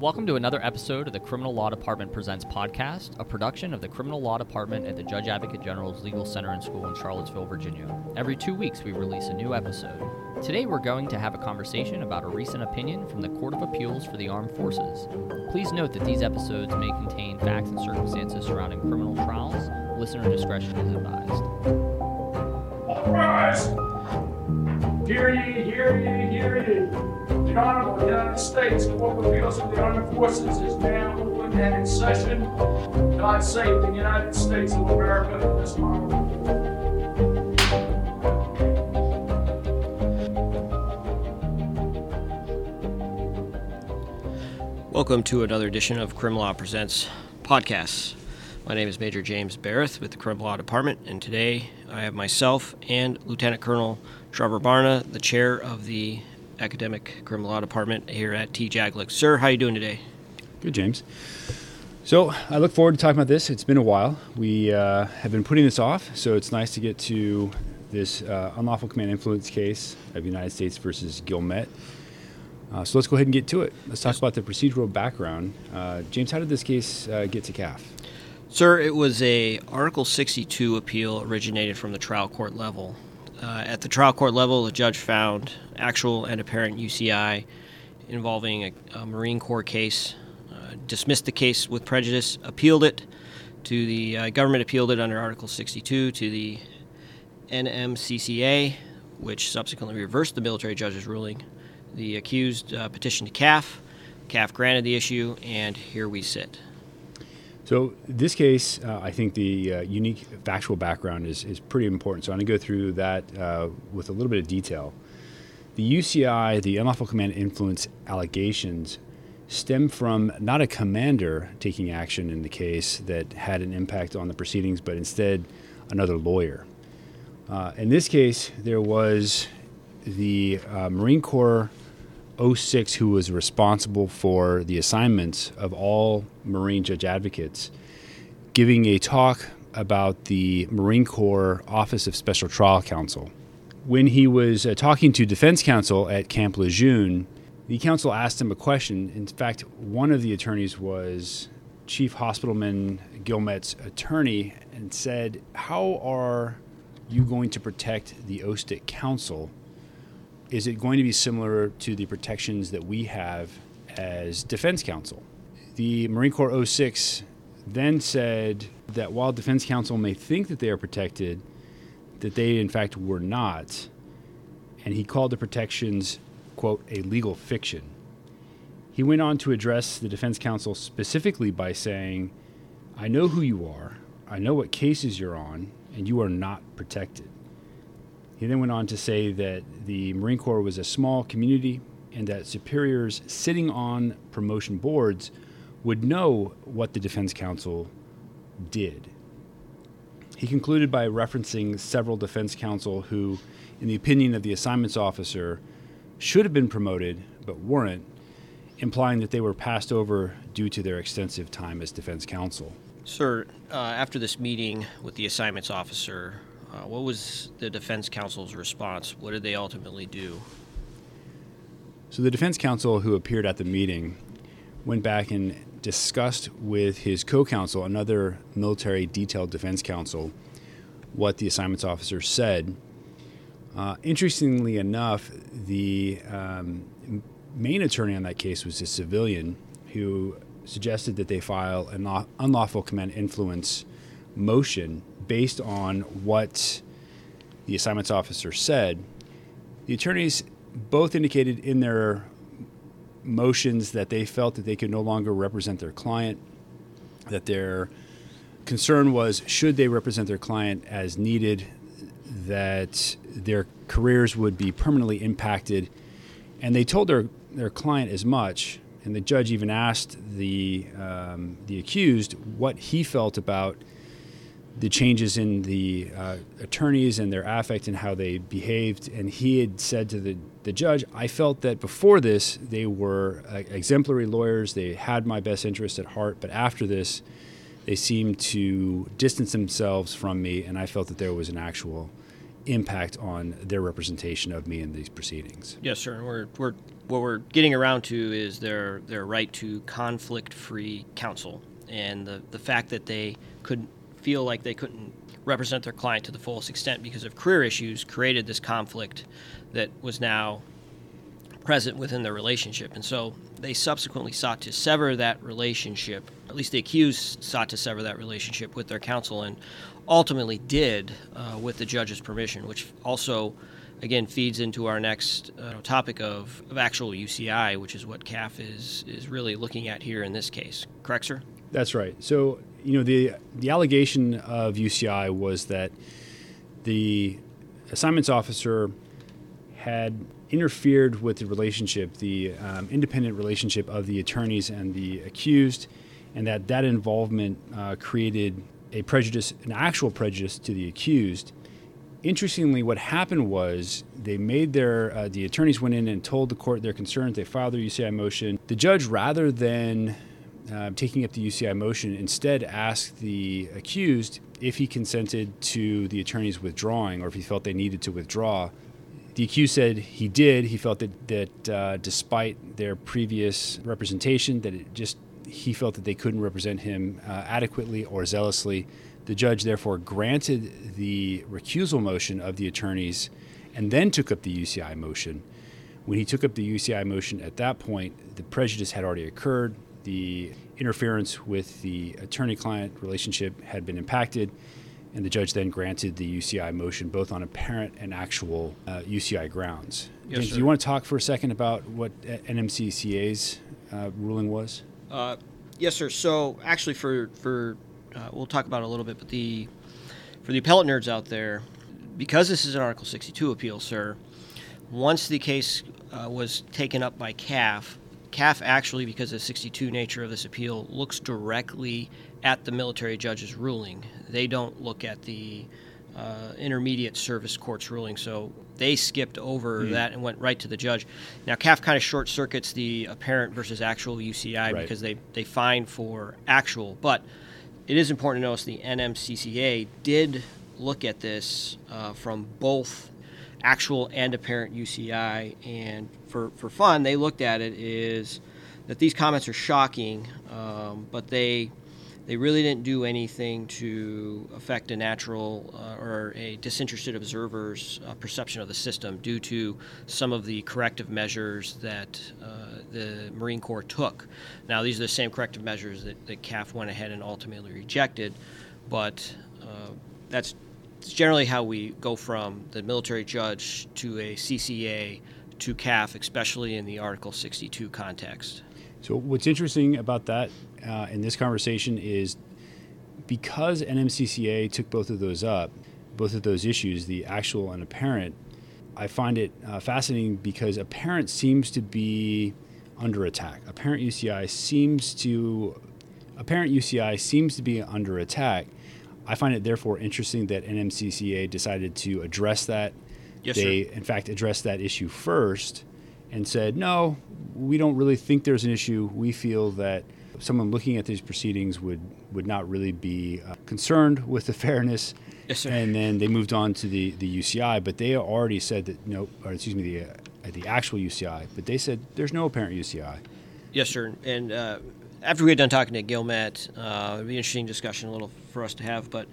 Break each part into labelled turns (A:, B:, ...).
A: Welcome to another episode of the Criminal Law Department Presents podcast, a production of the Criminal Law Department at the Judge Advocate General's Legal Center and School in Charlottesville, Virginia. Every two weeks, we release a new episode. Today, we're going to have a conversation about a recent opinion from the Court of Appeals for the Armed Forces. Please note that these episodes may contain facts and circumstances surrounding criminal trials. Listener discretion is advised.
B: All. Hear ye, hear ye, hear ye. Honorable United States Court of Appeals of the Armed Forces is now open and in session. God save the United States of America and this honorable.
C: Welcome to another edition of Crim Law Presents podcasts. My name is Major James Barrett with the Criminal Law Department, and today I have myself and Lieutenant Colonel Trevor Barna, the chair of the Academic Criminal Law Department here at TJAGLCS. Sir, how are you doing today?
D: Good, James. So I look forward to talking about this. It's been a while. We uh, have been putting this off, so it's nice to get to this uh, unlawful command influence case of United States versus Gilmet. Uh, so let's go ahead and get to it. Let's talk about the procedural background. Uh, James, how did this case uh, get to CAAF?
C: Sir, it was a Article 62 appeal originated from the trial court level. Uh, at the trial court level, the judge found actual and apparent UCI involving a, a Marine Corps case, uh, dismissed the case with prejudice, appealed it to the uh, government, appealed it under Article 62 to the NMCCA, which subsequently reversed the military judge's ruling. The accused uh, petitioned to CAAF. CAAF granted the issue, and here we sit.
D: So this case, uh, I think the uh, unique factual background is, is pretty important. So I'm going to go through that uh, with a little bit of detail. The UCI, the unlawful command influence allegations, stem from not a commander taking action in the case that had an impact on the proceedings, but instead another lawyer. Uh, in this case, there was the uh, Marine Corps 06 who was responsible for the assignments of all Marine judge advocates, giving a talk about the Marine Corps Office of Special Trial Counsel. When he was uh, talking to defense counsel at Camp Lejeune, the counsel asked him a question. In fact, one of the attorneys was Chief Hospitalman Gilmet's attorney and said, How are you going to protect the OSTIC counsel is it going to be similar to the protections that we have as defense counsel? The Marine Corps 06 then said that while defense counsel may think that they are protected, that they in fact were not. And he called the protections, quote, a legal fiction. He went on to address the defense counsel specifically by saying, I know who you are, I know what cases you're on, and you are not protected. He then went on to say that the Marine Corps was a small community and that superiors sitting on promotion boards would know what the defense counsel did. He concluded by referencing several defense counsel who, in the opinion of the assignments officer, should have been promoted but weren't, implying that they were passed over due to their extensive time as defense counsel.
C: Sir, uh, after this meeting with the assignments officer, uh, what was the defense counsel's response? What did they ultimately do?
D: So, the defense counsel who appeared at the meeting went back and discussed with his co counsel, another military detailed defense counsel, what the assignments officer said. Uh, interestingly enough, the um, main attorney on that case was a civilian who suggested that they file an unlawful command influence motion based on what the assignments officer said. The attorneys both indicated in their motions that they felt that they could no longer represent their client, that their concern was should they represent their client as needed, that their careers would be permanently impacted. And they told their, their client as much, and the judge even asked the, um, the accused what he felt about the changes in the uh, attorneys and their affect and how they behaved. And he had said to the, the judge, I felt that before this, they were uh, exemplary lawyers. They had my best interest at heart. But after this, they seemed to distance themselves from me. And I felt that there was an actual impact on their representation of me in these proceedings.
C: Yes, sir. And we're, we're what we're getting around to is their their right to conflict-free counsel, and the the fact that they could feel like they couldn't represent their client to the fullest extent because of career issues created this conflict that was now present within their relationship. And so they subsequently sought to sever that relationship, at least the accused sought to sever that relationship with their counsel and ultimately did uh, with the judge's permission, which also, again, feeds into our next uh, topic of, of actual UCI, which is what CAAF is, is really looking at here in this case. Correct, sir?
D: That's right. So, you know, the, the allegation of UCI was that the assignments officer had interfered with the relationship, the um, independent relationship of the attorneys and the accused, and that that involvement uh, created a prejudice, an actual prejudice to the accused. Interestingly, what happened was they made their, uh, the attorneys went in and told the court their concerns. They filed their UCI motion. The judge, rather than uh, taking up the UCI motion, instead asked the accused if he consented to the attorneys withdrawing or if he felt they needed to withdraw the accused said he did. He felt that that uh, despite their previous representation, that it just he felt that they couldn't represent him uh, adequately or zealously. The judge therefore granted the recusal motion of the attorneys, and then took up the UCI motion. When he took up the UCI motion, at that point, the prejudice had already occurred. The interference with the attorney-client relationship had been impacted and the judge then granted the UCI motion both on apparent and actual uh, UCI grounds.
C: Yes,
D: do you want to talk for a second about what NMCCA's uh, ruling was?
C: Uh, yes, sir. So actually, for for uh, we'll talk about it a little bit, but the for the appellate nerds out there, because this is an Article 62 appeal, sir, once the case uh, was taken up by CAAF, CAAF actually, because of the 62 nature of this appeal, looks directly at the military judge's ruling. They don't look at the uh, intermediate service court's ruling, so they skipped over mm. that and went right to the judge. Now, CAAF kind of short circuits the apparent versus actual UCI right. because they, they fine for actual, but it is important to notice the NMCCA did look at this uh, from both actual and apparent UCI, and for, for fun, they looked at it is that these comments are shocking, um, but they they really didn't do anything to affect a natural uh, or a disinterested observer's uh, perception of the system due to some of the corrective measures that uh, the Marine Corps took. Now, these are the same corrective measures that, that CAAF went ahead and ultimately rejected, but uh, that's generally how we go from the military judge to a CCA to CAAF, especially in the Article 62 context.
D: So, what's interesting about that uh, in this conversation is because NMCCA took both of those up, both of those issues, the actual and apparent, I find it uh, fascinating because apparent seems to be under attack. Apparent UCI seems to apparent UCI seems to be under attack. I find it therefore interesting that NMCCA decided to address that.
C: Yes,
D: they,
C: sir.
D: in fact, addressed that issue first and said, no, we don't really think there's an issue. We feel that someone looking at these proceedings would, would not really be uh, concerned with the fairness.
C: Yes, sir.
D: And then they moved on to the, the UCI, but they already said that no, or excuse me, the, uh, the actual UCI, but they said there's no apparent UCI.
C: Yes, sir. And uh, after we had done talking to Gilmet, uh, it'd be an interesting discussion a little for us to have, but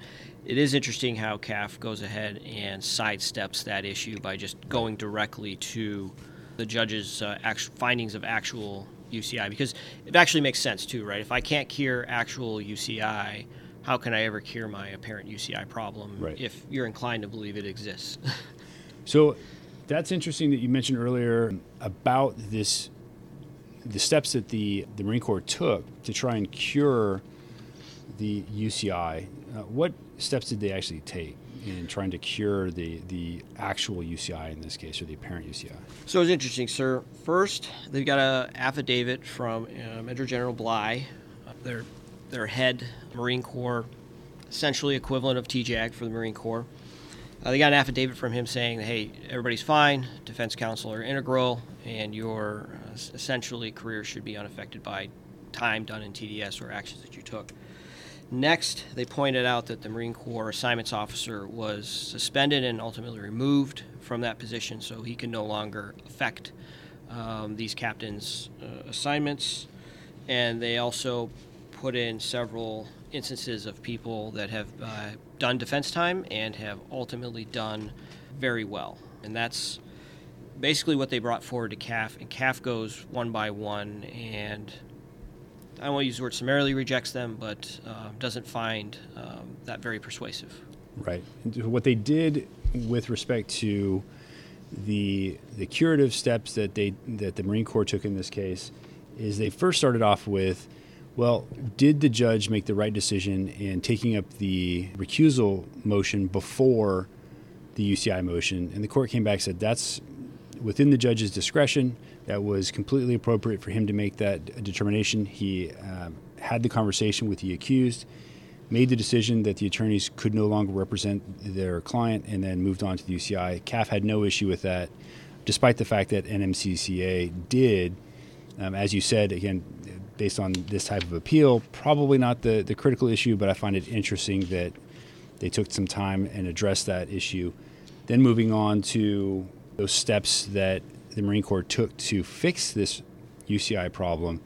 C: it is interesting how CAAF goes ahead and sidesteps that issue by just going directly to the judge's uh, actual findings of actual UCI because it actually makes sense too, right? If I can't cure actual UCI, how can I ever cure my apparent UCI problem
D: right.
C: if you're inclined to believe it exists?
D: so that's interesting that you mentioned earlier about this the steps that the, the Marine Corps took to try and cure the UCI. Uh, what steps did they actually take? in trying to cure the, the actual UCI in this case, or the apparent UCI?
C: So it's interesting, sir. First, they've got an affidavit from uh, Major General Bligh, their, their head Marine Corps, essentially equivalent of TJAG for the Marine Corps. Uh, they got an affidavit from him saying, hey, everybody's fine, defense counsel are integral, and your uh, essentially career should be unaffected by time done in TDS or actions that you took. Next, they pointed out that the Marine Corps assignments officer was suspended and ultimately removed from that position, so he can no longer affect um, these captains' uh, assignments. And they also put in several instances of people that have uh, done defense time and have ultimately done very well. And that's basically what they brought forward to CAAF. And CAAF goes one by one and I won't use the word summarily rejects them, but uh, doesn't find um, that very persuasive.
D: Right. What they did with respect to the the curative steps that they that the Marine Corps took in this case is they first started off with, well, did the judge make the right decision in taking up the recusal motion before the UCI motion? And the court came back and said that's within the judge's discretion. That was completely appropriate for him to make that determination. He um, had the conversation with the accused, made the decision that the attorneys could no longer represent their client, and then moved on to the UCI. CAAF had no issue with that, despite the fact that NMCCA did. Um, as you said, again, based on this type of appeal, probably not the, the critical issue, but I find it interesting that they took some time and addressed that issue. Then moving on to those steps that the Marine Corps took to fix this UCI problem,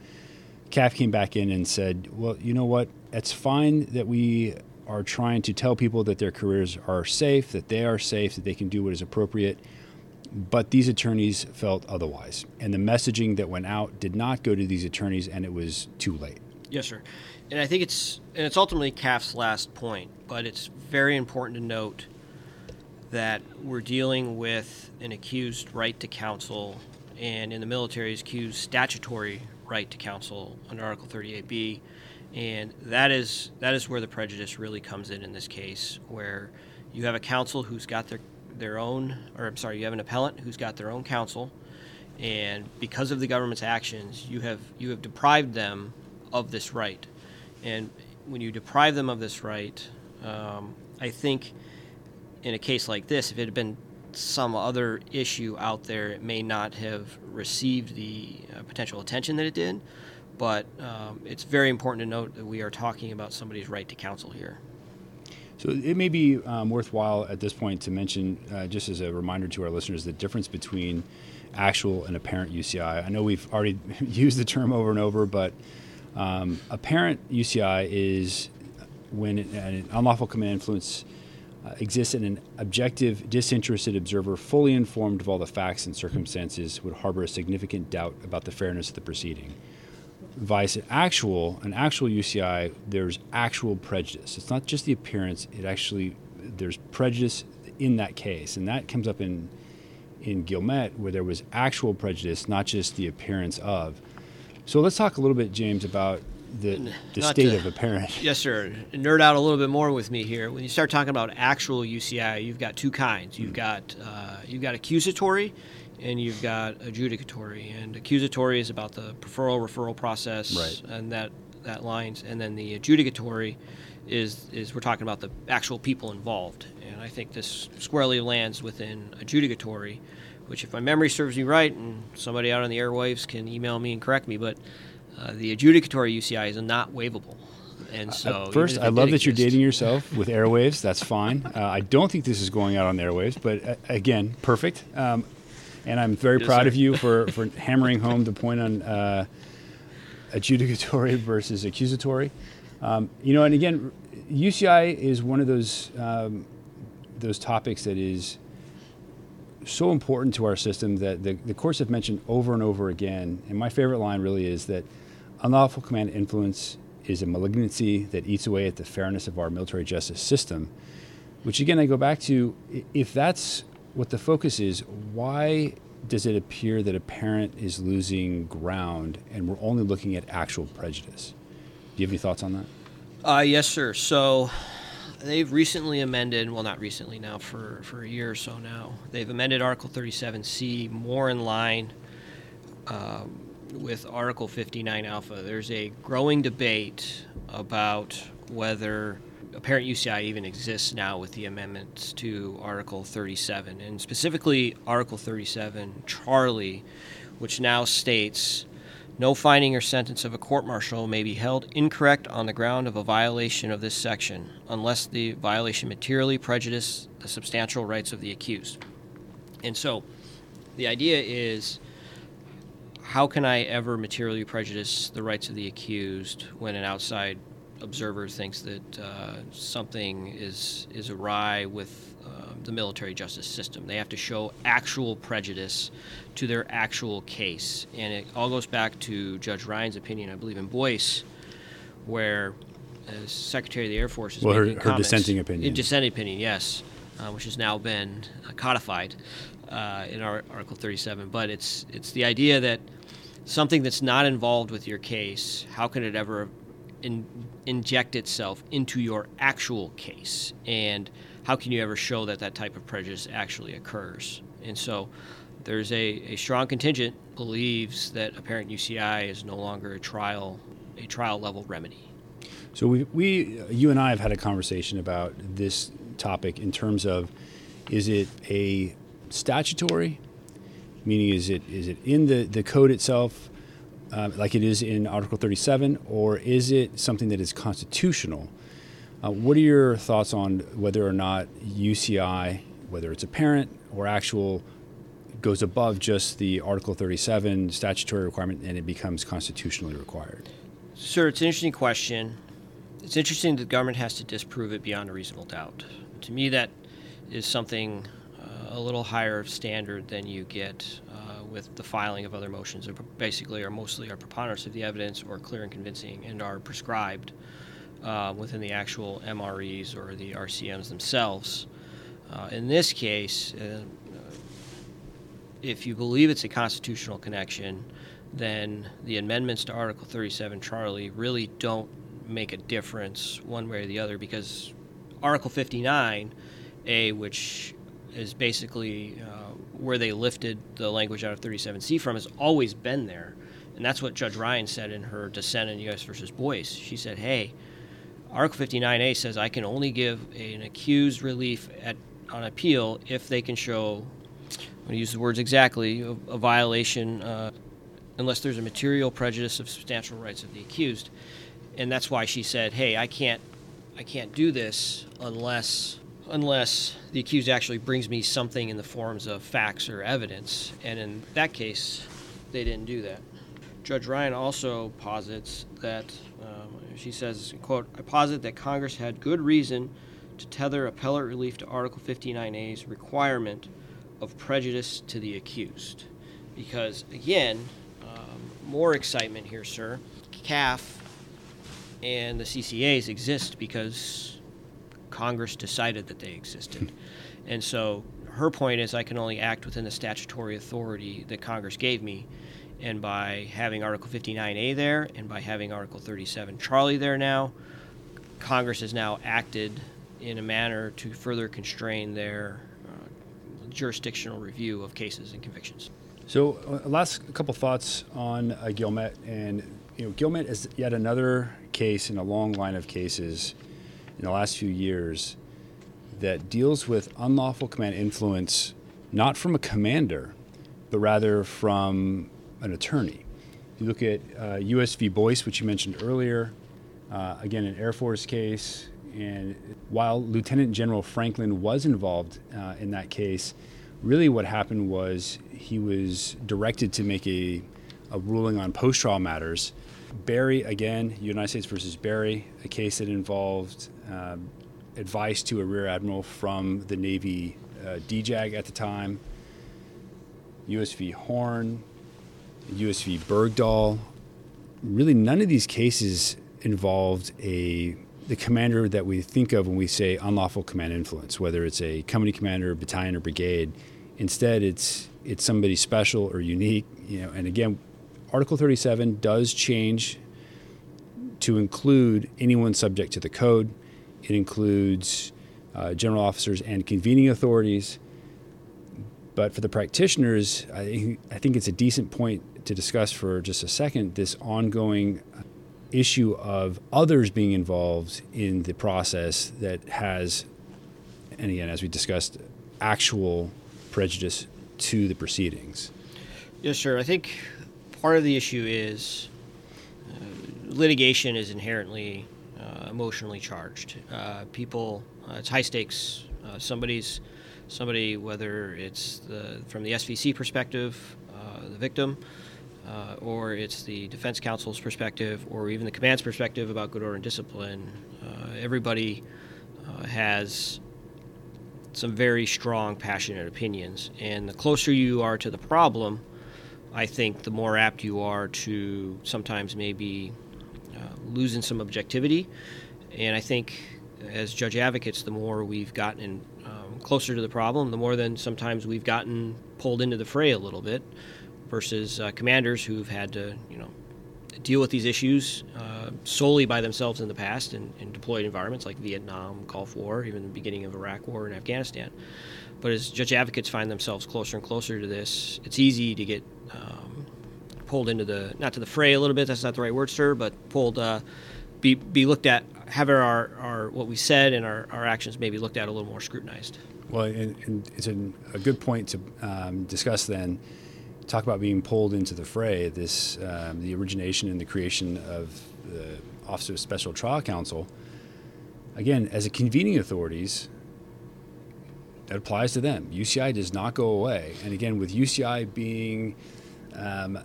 D: CAAF came back in and said, well, you know what? It's fine that we are trying to tell people that their careers are safe, that they are safe, that they can do what is appropriate. But these attorneys felt otherwise. And the messaging that went out did not go to these attorneys, and it was too late.
C: Yes, sir. And I think it's and it's ultimately CAAF's last point, but it's very important to note that we're dealing with an accused right to counsel, and in the military is accused statutory right to counsel under Article 38B, and that is that is where the prejudice really comes in in this case, where you have a counsel who's got their their own, or I'm sorry, you have an appellant who's got their own counsel, and because of the government's actions, you have you have deprived them of this right, and when you deprive them of this right, um, I think in a case like this, if it had been some other issue out there, it may not have received the uh, potential attention that it did. But um, it's very important to note that we are talking about somebody's right to counsel here.
D: So it may be um, worthwhile at this point to mention, uh, just as a reminder to our listeners, the difference between actual and apparent UCI. I know we've already used the term over and over, but um, apparent UCI is when an unlawful command influence uh, exists in an objective, disinterested observer, fully informed of all the facts and circumstances, would harbor a significant doubt about the fairness of the proceeding. Vice actual, an actual UCI, there's actual prejudice. It's not just the appearance; it actually there's prejudice in that case, and that comes up in in Gilmet, where there was actual prejudice, not just the appearance of. So let's talk a little bit, James, about the, the state
C: to,
D: of apparent.
C: Yes, sir. Nerd out a little bit more with me here. When you start talking about actual UCI, you've got two kinds. You've mm. got uh, you've got accusatory, and you've got adjudicatory. And accusatory is about the referral referral process
D: right.
C: and that that lines, and then the adjudicatory is is we're talking about the actual people involved. And I think this squarely lands within adjudicatory, which, if my memory serves me right, and somebody out on the airwaves can email me and correct me, but uh, the adjudicatory UCI is not waivable. And so,
D: uh, first, I love that exist, you're dating yourself with airwaves. That's fine. Uh, I don't think this is going out on airwaves, but uh, again, perfect. Um, and I'm very yes, proud sir. of you for, for hammering home the point on uh, adjudicatory versus accusatory. Um, you know, and again, UCI is one of those um, those topics that is so important to our system that the, the courts have mentioned over and over again. And my favorite line really is that Unlawful command influence is a malignancy that eats away at the fairness of our military justice system. Which again, I go back to if that's what the focus is, why does it appear that apparent is losing ground and we're only looking at actual prejudice? Do you have any thoughts on that?
C: Uh, yes, sir. So they've recently amended, well, not recently now, for, for a year or so now, they've amended Article 37C more in line um, with Article 59 Alpha, there's a growing debate about whether apparent UCI even exists now with the amendments to Article 37, and specifically Article 37 Charlie, which now states No finding or sentence of a court martial may be held incorrect on the ground of a violation of this section, unless the violation materially prejudice the substantial rights of the accused. And so, the idea is how can I ever materially prejudice the rights of the accused when an outside observer thinks that uh, something is is awry with uh, the military justice system? They have to show actual prejudice to their actual case, and it all goes back to Judge Ryan's opinion, I believe, in Boyce, where as Secretary of the Air Force is
D: Well, her- her
C: comments-
D: dissenting opinion.
C: Uh, dissenting opinion, yes, uh, which has now been uh, codified uh, in our Article 37. But it's it's the idea that something that's not involved with your case, how can it ever in, inject itself into your actual case? And how can you ever show that that type of prejudice actually occurs? And so there's a, a strong contingent believes that apparent UCI is no longer a trial a trial level remedy.
D: So we, we, uh, you and I have had a conversation about this topic in terms of, is it a statutory, meaning is it is it in the the code itself, uh, like it is in Article 37, or is it something that is constitutional? Uh, what are your thoughts on whether or not UCI, whether it's apparent or actual, goes above just the Article 37 statutory requirement and it becomes constitutionally required?
C: Sir, it's an interesting question. It's interesting that the government has to disprove it beyond a reasonable doubt. To me, that is something a little higher standard than you get uh, with the filing of other motions, or basically, are mostly, are preponderance of the evidence or clear and convincing, and are prescribed uh, within the actual MREs or the RCMs themselves. Uh, in this case, uh, if you believe it's a constitutional connection, then the amendments to Article 37 Charlie really don't make a difference one way or the other because Article 59 A, which is basically uh, where they lifted the language out of 37C from, has always been there. And that's what Judge Ryan said in her dissent in U.S. versus Boyce. She said, hey, Article 59A says I can only give an accused relief at, on appeal if they can show, I'm going to use the words exactly, a, a violation uh, unless there's a material prejudice of substantial rights of the accused. And that's why she said, hey, I can't, I can't do this unless, unless the accused actually brings me something in the forms of facts or evidence. And in that case, they didn't do that. Judge Ryan also posits that um, she says, "quote I posit that Congress had good reason to tether appellate relief to Article 59A's requirement of prejudice to the accused, because again, um, more excitement here, sir. CAAF and the CCAs exist because Congress decided that they existed, and so." Her point is, I can only act within the statutory authority that Congress gave me, and by having Article 59A there and by having Article 37 Charlie there now, Congress has now acted in a manner to further constrain their uh, jurisdictional review of cases and convictions.
D: So, uh, last couple thoughts on uh, Gilmet, and you know, Gilmet is yet another case in a long line of cases in the last few years that deals with unlawful command influence, not from a commander, but rather from an attorney. If You look at uh, U.S. v. Boyce, which you mentioned earlier, uh, again, an Air Force case, and while Lieutenant General Franklin was involved uh, in that case, really what happened was he was directed to make a, a ruling on post trial matters. Barry, again, United States versus Barry, a case that involved um, advice to a rear admiral from the Navy uh, DJAG at the time. USV. Horn, USV. Bergdahl. Really, none of these cases involved a the commander that we think of when we say unlawful command influence, whether it's a company commander, battalion, or brigade. Instead, it's it's somebody special or unique. You know, and again, Article 37 does change to include anyone subject to the code. It includes uh, general officers and convening authorities. But for the practitioners, I, I think it's a decent point to discuss for just a second this ongoing issue of others being involved in the process that has, and again, as we discussed, actual prejudice to the proceedings.
C: Yes, sir. I think part of the issue is uh, litigation is inherently emotionally charged. Uh, people, uh, it's high stakes. Uh, somebody's somebody, whether it's the, from the SVC perspective, uh, the victim, uh, or it's the defense counsel's perspective, or even the command's perspective about good order and discipline. Uh, everybody uh, has some very strong, passionate opinions, and the closer you are to the problem, I think the more apt you are to sometimes maybe uh, losing some objectivity. And I think as judge advocates, the more we've gotten um, closer to the problem, the more then sometimes we've gotten pulled into the fray a little bit versus uh, commanders who've had to, you know, deal with these issues uh, solely by themselves in the past in, in, deployed environments like Vietnam, Gulf War, even the beginning of Iraq War and Afghanistan. But as judge advocates find themselves closer and closer to this, it's easy to get um, pulled into the not to the fray a little bit. That's not the right word, sir, but pulled uh, be be looked at, have our, our what we said and our, our actions maybe looked at a little more scrutinized.
D: Well, and, and it's an, a good point to um, discuss then talk about being pulled into the fray, this um, the origination and the creation of the Office of Special Trial Counsel. Again, as a convening authorities, that applies to them. UCI does not go away, and again, with UCI being um,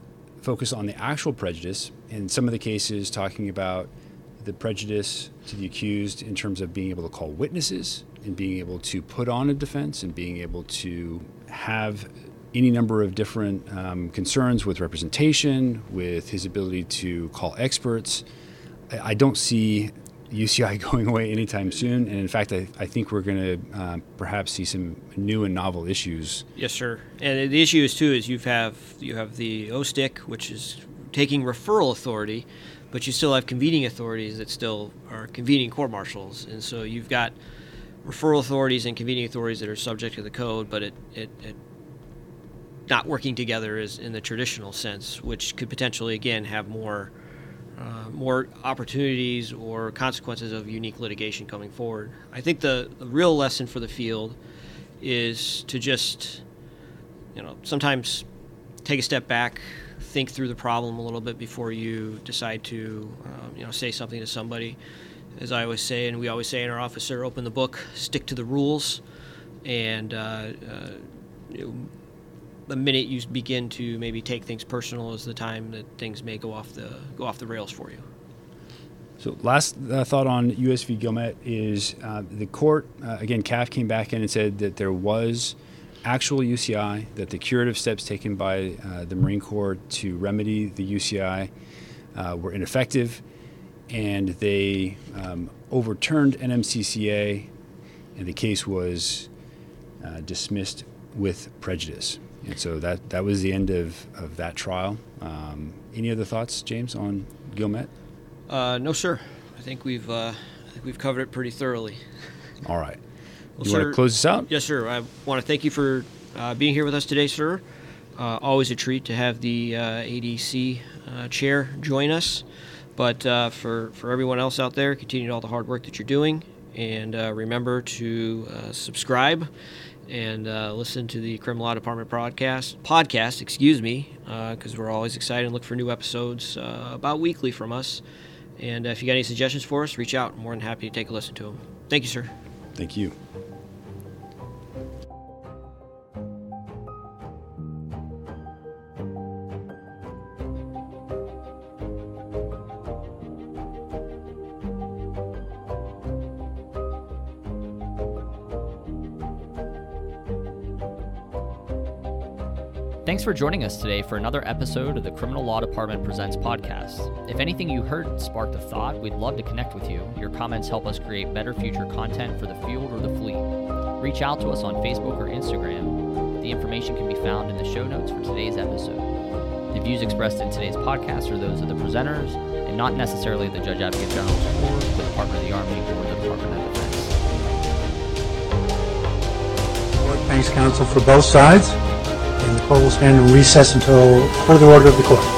D: focused on the actual prejudice, in some of the cases, talking about the prejudice to the accused in terms of being able to call witnesses and being able to put on a defense and being able to have any number of different um, concerns with representation, with his ability to call experts. I, don't see UCI going away anytime soon, and in fact, I, I think we're going to uh, perhaps see some new and novel issues.
C: Yes, sir. And the issue is too is you have you have the OSTIC, which is taking referral authority, but you still have convening authorities that still are convening court martials, and so you've got referral authorities and convening authorities that are subject to the code, but it, it, it not working together is in the traditional sense, which could potentially again have more uh, more opportunities or consequences of unique litigation coming forward. I think the, the real lesson for the field is to just you know sometimes take a step back, think through the problem a little bit before you decide to um, you know say something to somebody. As I always say, and we always say in our office, sir, open the book, stick to the rules, and uh, uh, the minute you begin to maybe take things personal is the time that things may go off the go off the rails for you.
D: So last uh, thought on US v. Gilmet is uh, the court uh, again. CAAF came back in and said that there was actual UCI, that the curative steps taken by uh, the Marine Corps to remedy the UCI uh, were ineffective, and they um, overturned NMCCA, and the case was uh, dismissed with prejudice. And so that, that was the end of, of that trial. Um, any other thoughts, James, on Gilmet?
C: Uh, no, sir. I think we've uh, I think we've covered it pretty thoroughly.
D: All right. Well, you sir, want to close this out?
C: Yes, sir. I want to thank you for uh, being here with us today, sir. Uh, always a treat to have the uh, ADC uh, chair join us. But for, for everyone else out there, continue all the hard work that you're doing. And remember to subscribe and uh, listen to the Criminal Law Department podcast. Podcast, excuse me, because uh, we're always excited and look for new episodes uh, about weekly from us. And if you got any suggestions for us, reach out. I'm more than happy to take a listen to them. Thank you, sir.
D: Thank you.
A: Thanks for joining us today for another episode of the Criminal Law Department Presents podcast. If anything you heard sparked a thought, we'd love to connect with you. Your comments help us create better future content for the field or the fleet. Reach out to us on Facebook or Instagram. The information can be found in the show notes for today's episode. The views expressed in today's podcast are those of the presenters and not necessarily the Judge Advocate General's or the Department of the Army or the Department of Defense.
E: Thanks, counsel, for both sides and the court will stand in recess until further order of the court.